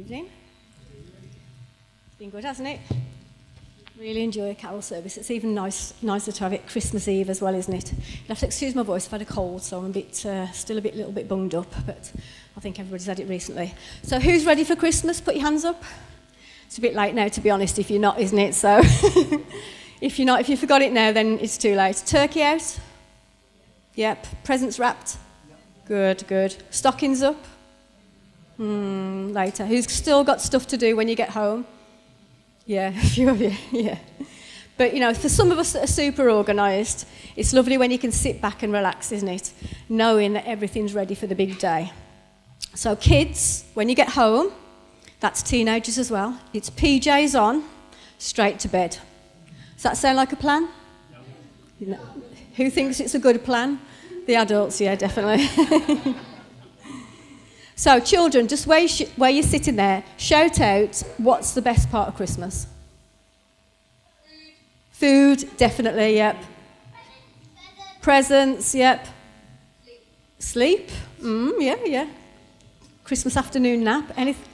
Evening. It's been good, hasn't it? Really enjoy a carol service. It's even nice, nicer to have it Christmas Eve as well, isn't it? You have to excuse my voice. I've had a cold, so I'm a bit, uh, still a bit, little bit bunged up, but I think everybody's had it recently. So, who's ready for Christmas? Put your hands up. It's a bit late now, to be honest. If you're not, isn't it? So, if you're not, if you forgot it now, then it's too late. Turkey out. Yep. Presents wrapped. Good, good. Stockings up. Hmm, later. Who's still got stuff to do when you get home? Yeah, a few of you, yeah. But you know, for some of us that are super organised, it's lovely when you can sit back and relax, isn't it? Knowing that everything's ready for the big day. So, kids, when you get home, that's teenagers as well, it's PJs on, straight to bed. Does that sound like a plan? No. Who thinks it's a good plan? The adults, yeah, definitely. So, children, just where, you sh- where you're sitting there, shout out what's the best part of Christmas? Food, definitely, yep. Presents, yep. Sleep, mm, yeah, yeah. Christmas afternoon nap, anything?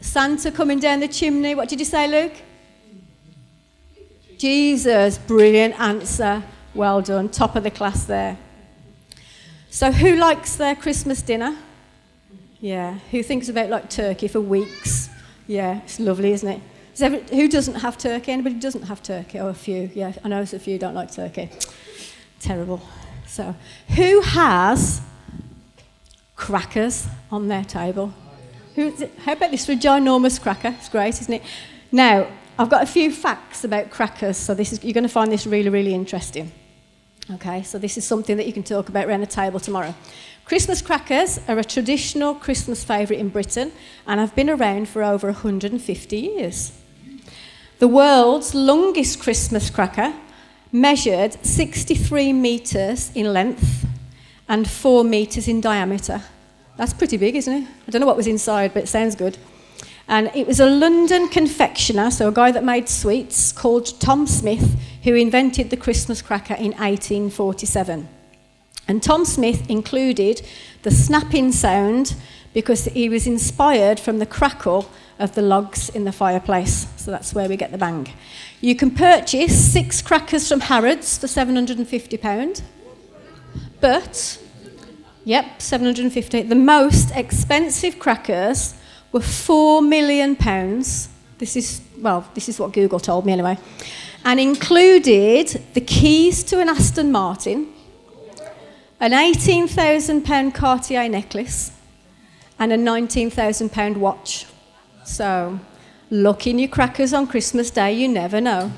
Santa coming down the chimney, what did you say, Luke? Jesus, brilliant answer. Well done, top of the class there. So, who likes their Christmas dinner? Yeah. Who thinks about like turkey for weeks? Yeah, it's lovely, isn't it? Ever, who doesn't have turkey? Anybody doesn't have turkey? Oh, a few. Yeah, I know a few don't like turkey. Terrible. So, who has crackers on their table? Who, how about this for a ginormous cracker? It's great, isn't it? Now, I've got a few facts about crackers, so this is, you're going to find this really, really interesting. Okay, so this is something that you can talk about around the table tomorrow. Christmas crackers are a traditional Christmas favourite in Britain and have been around for over 150 years. The world's longest Christmas cracker measured 63 metres in length and 4 metres in diameter. That's pretty big, isn't it? I don't know what was inside, but it sounds good. And it was a London confectioner, so a guy that made sweets, called Tom Smith, who invented the Christmas cracker in 1847. And Tom Smith included the snapping sound because he was inspired from the crackle of the logs in the fireplace. So that's where we get the bang. You can purchase six crackers from Harrods for £750. But, yep, 750. The most expensive crackers were £4 million. This is, well, this is what Google told me anyway. And included the keys to an Aston Martin an £18,000 Cartier necklace, and a £19,000 watch. So, look in your crackers on Christmas Day, you never know.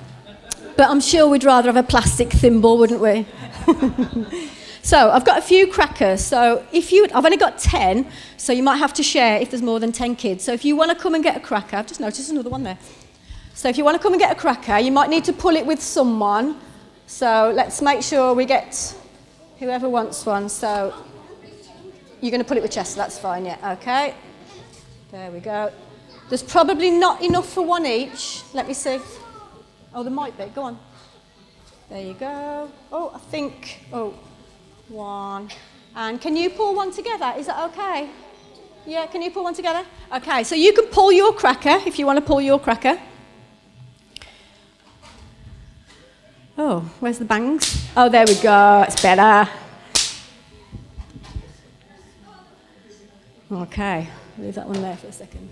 But I'm sure we'd rather have a plastic thimble, wouldn't we? so, I've got a few crackers. So, if you, I've only got 10, so you might have to share if there's more than 10 kids. So, if you want to come and get a cracker, I've just noticed another one there. So, if you want to come and get a cracker, you might need to pull it with someone. So, let's make sure we get Whoever wants one. So you're going to put it with Chester, that's fine, yeah. Okay. There we go. There's probably not enough for one each. Let me see. Oh, there might be. Go on. There you go. Oh, I think. Oh, one. And can you pull one together? Is that okay? Yeah, can you pull one together? Okay, so you can pull your cracker if you want to pull your cracker. Oh, where's the bangs? Oh, there we go. It's better. Okay, leave that one there for a second.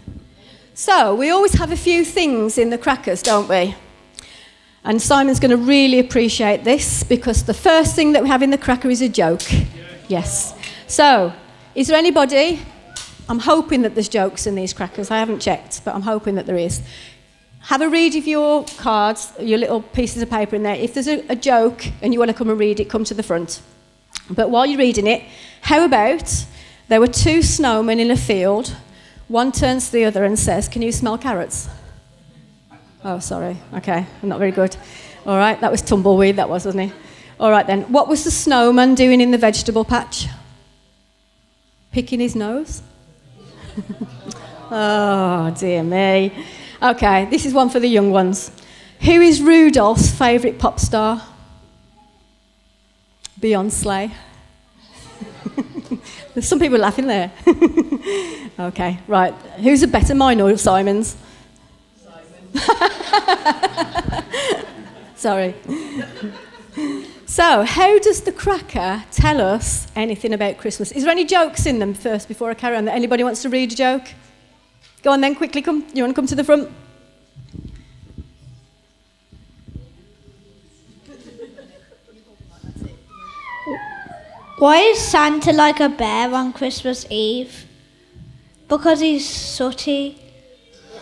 So, we always have a few things in the crackers, don't we? And Simon's going to really appreciate this because the first thing that we have in the cracker is a joke. Yes. So, is there anybody? I'm hoping that there's jokes in these crackers. I haven't checked, but I'm hoping that there is. Have a read of your cards, your little pieces of paper in there. If there's a, a joke and you want to come and read it, come to the front. But while you're reading it, how about there were two snowmen in a field. One turns to the other and says, Can you smell carrots? Oh, sorry. Okay, I'm not very good. All right, that was tumbleweed, that was, wasn't it? All right then. What was the snowman doing in the vegetable patch? Picking his nose? oh, dear me. Okay, this is one for the young ones. Who is Rudolph's favourite pop star? Beyonce. There's some people laughing there. okay, right. Who's a better, mine or Simon's? Simon. Sorry. So, how does the cracker tell us anything about Christmas? Is there any jokes in them first before I carry on? That anybody wants to read a joke? Go on then, quickly come. You want to come to the front? Why is Santa like a bear on Christmas Eve? Because he's sooty.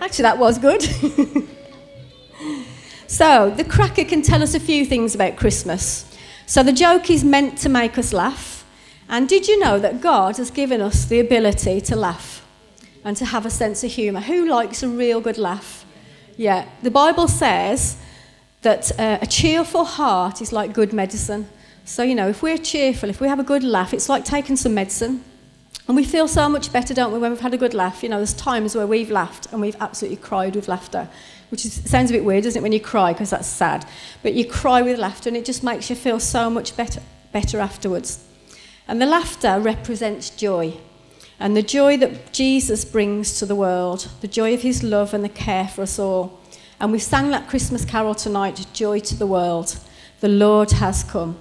Actually, that was good. so, the cracker can tell us a few things about Christmas. So, the joke is meant to make us laugh. And did you know that God has given us the ability to laugh and to have a sense of humour? Who likes a real good laugh? Yeah, the Bible says that uh, a cheerful heart is like good medicine. So, you know, if we're cheerful, if we have a good laugh, it's like taking some medicine. And we feel so much better, don't we, when we've had a good laugh? You know, there's times where we've laughed and we've absolutely cried with laughter, which is, sounds a bit weird, doesn't it, when you cry, because that's sad. But you cry with laughter and it just makes you feel so much better, better afterwards. And the laughter represents joy. And the joy that Jesus brings to the world, the joy of his love and the care for us all. And we sang that Christmas carol tonight, Joy to the World. The Lord has come.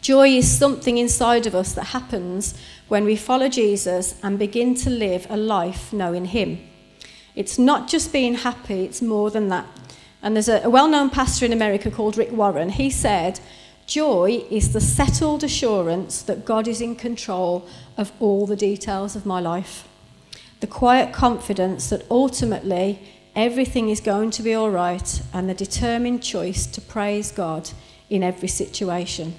Joy is something inside of us that happens when we follow Jesus and begin to live a life knowing Him. It's not just being happy, it's more than that. And there's a, well known pastor in America called Rick Warren. He said, Joy is the settled assurance that God is in control of all the details of my life. The quiet confidence that ultimately everything is going to be all right, and the determined choice to praise God in every situation.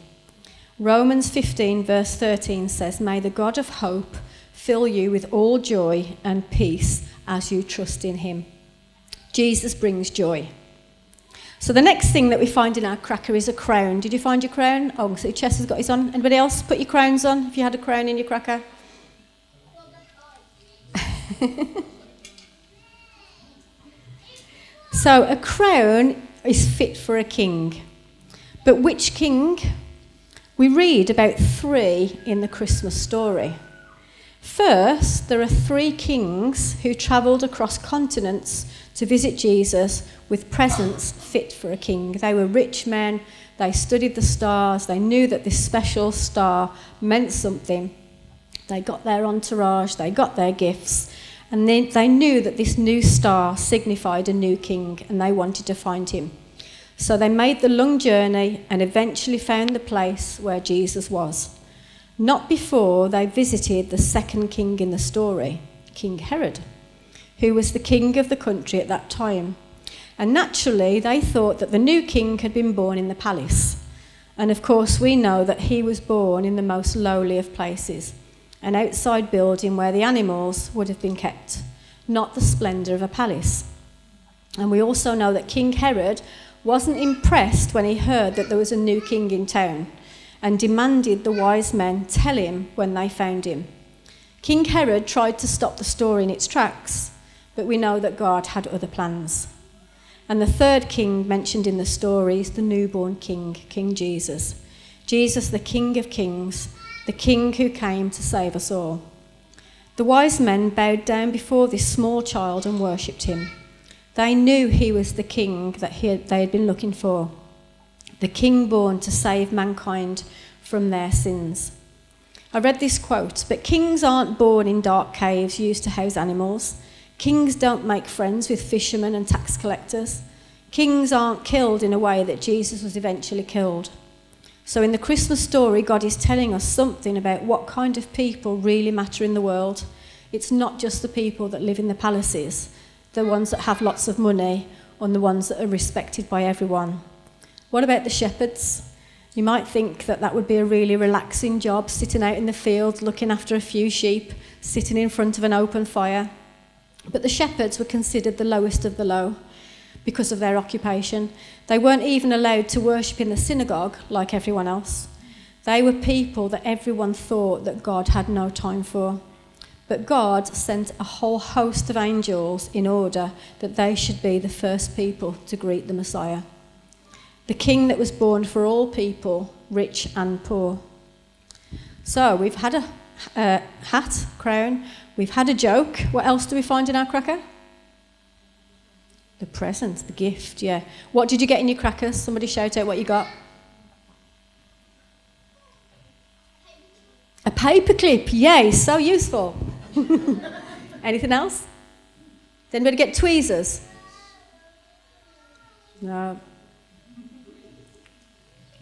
Romans 15, verse 13 says, May the God of hope fill you with all joy and peace as you trust in him. Jesus brings joy. So the next thing that we find in our cracker is a crown. Did you find your crown? Oh, so Chess has got his on. Anybody else put your crowns on if you had a crown in your cracker? so a crown is fit for a king. But which king? We read about three in the Christmas story. First, there are three kings who travelled across continents to visit Jesus with presents fit for a king. They were rich men, they studied the stars, they knew that this special star meant something. They got their entourage, they got their gifts, and they, they knew that this new star signified a new king, and they wanted to find him. So they made the long journey and eventually found the place where Jesus was. Not before they visited the second king in the story, King Herod, who was the king of the country at that time. And naturally, they thought that the new king had been born in the palace. And of course, we know that he was born in the most lowly of places, an outside building where the animals would have been kept, not the splendour of a palace. And we also know that King Herod wasn't impressed when he heard that there was a new king in town and demanded the wise men tell him when they found him. King Herod tried to stop the story in its tracks, but we know that God had other plans. And the third king mentioned in the story is the newborn king, King Jesus. Jesus, the King of kings, the King who came to save us all. The wise men bowed down before this small child and worshipped him. They knew he was the king that had, they had been looking for, the king born to save mankind from their sins. I read this quote, but kings aren't born in dark caves used to house animals. Kings don't make friends with fishermen and tax collectors. Kings aren't killed in a way that Jesus was eventually killed. So, in the Christmas story, God is telling us something about what kind of people really matter in the world. It's not just the people that live in the palaces, the ones that have lots of money and the ones that are respected by everyone. What about the shepherds? You might think that that would be a really relaxing job, sitting out in the field looking after a few sheep, sitting in front of an open fire. But the shepherds were considered the lowest of the low because of their occupation. They weren't even allowed to worship in the synagogue like everyone else. They were people that everyone thought that God had no time for. But God sent a whole host of angels in order that they should be the first people to greet the Messiah. The king that was born for all people, rich and poor. So we've had a, a hat, crown, we've had a joke. What else do we find in our cracker? The present, the gift, yeah. What did you get in your crackers? Somebody shout out what you got. A paperclip, yay, so useful. Anything else? Did anybody get tweezers? No.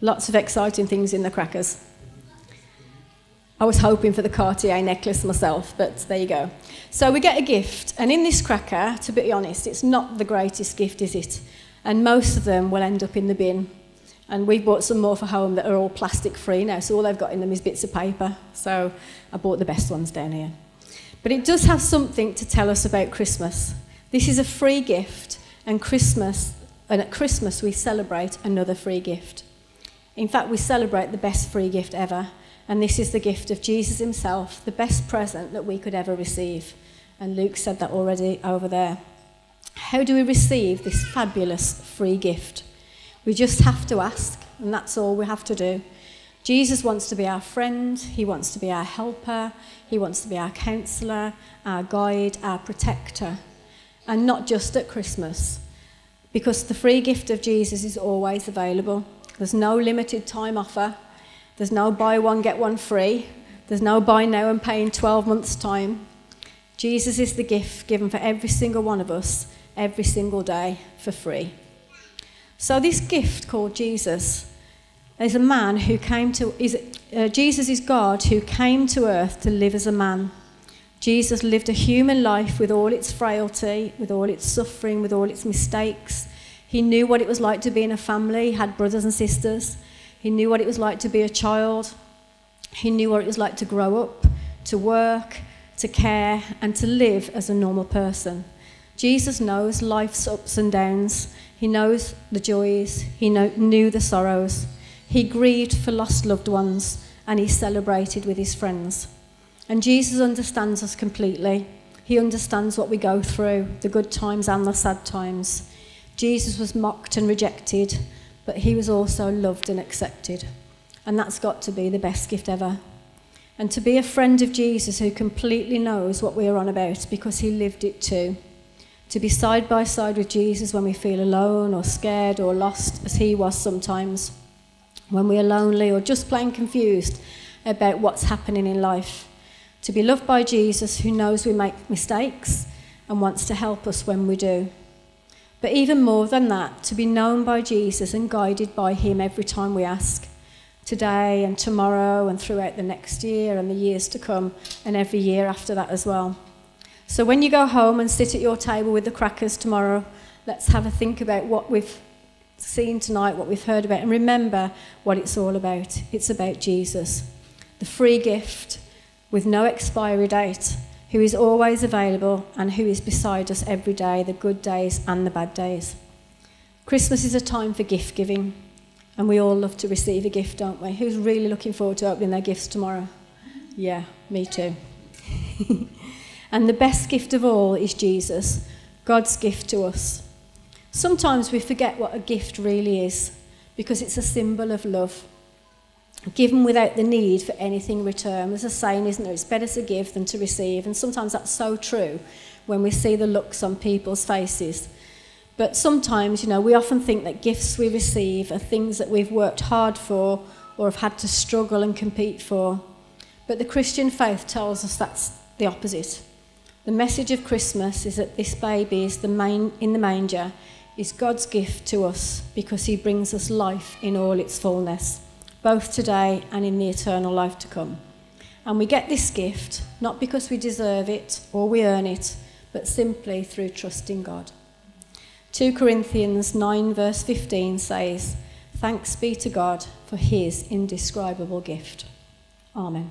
Lots of exciting things in the crackers. I was hoping for the Cartier necklace myself, but there you go. So we get a gift, and in this cracker, to be honest, it's not the greatest gift, is it? And most of them will end up in the bin. And we've bought some more for home that are all plastic free now, so all they've got in them is bits of paper. So I bought the best ones down here. But it does have something to tell us about Christmas. This is a free gift, and Christmas, and at Christmas we celebrate another free gift. In fact, we celebrate the best free gift ever, and this is the gift of Jesus himself, the best present that we could ever receive. And Luke said that already over there. How do we receive this fabulous free gift? We just have to ask, and that's all we have to do. Jesus wants to be our friend, he wants to be our helper, he wants to be our counselor, our guide, our protector, and not just at Christmas, because the free gift of Jesus is always available. There's no limited time offer. There's no buy one, get one free. There's no buy now and pay in 12 months' time. Jesus is the gift given for every single one of us, every single day, for free. So, this gift called Jesus is a man who came to, is, uh, Jesus is God who came to earth to live as a man. Jesus lived a human life with all its frailty, with all its suffering, with all its mistakes. He knew what it was like to be in a family, he had brothers and sisters. He knew what it was like to be a child. He knew what it was like to grow up, to work, to care, and to live as a normal person. Jesus knows life's ups and downs. He knows the joys. He know, knew the sorrows. He grieved for lost loved ones and he celebrated with his friends. And Jesus understands us completely. He understands what we go through, the good times and the sad times. Jesus was mocked and rejected, but he was also loved and accepted. And that's got to be the best gift ever. And to be a friend of Jesus who completely knows what we are on about because he lived it too. To be side by side with Jesus when we feel alone or scared or lost, as he was sometimes, when we are lonely or just plain confused about what's happening in life. To be loved by Jesus who knows we make mistakes and wants to help us when we do. But even more than that, to be known by Jesus and guided by him every time we ask. Today and tomorrow and throughout the next year and the years to come and every year after that as well. So when you go home and sit at your table with the crackers tomorrow, let's have a think about what we've seen tonight, what we've heard about, and remember what it's all about. It's about Jesus, the free gift with no expiry date, who is always available and who is beside us every day, the good days and the bad days. Christmas is a time for gift giving, and we all love to receive a gift, don't we? Who's really looking forward to opening their gifts tomorrow? Yeah, me too. And the best gift of all is Jesus, God's gift to us. Sometimes we forget what a gift really is because it's a symbol of love. Given without the need for anything in return. There's a saying, isn't there? It's better to give than to receive. And sometimes that's so true when we see the looks on people's faces. But sometimes, you know, we often think that gifts we receive are things that we've worked hard for or have had to struggle and compete for. But the Christian faith tells us that's the opposite. The message of Christmas is that this baby is the main, in the manger is God's gift to us because he brings us life in all its fullness, both today and in the eternal life to come. And we get this gift not because we deserve it or we earn it, but simply through trusting God. 2 Corinthians 9, verse 15 says, Thanks be to God for his indescribable gift. Amen.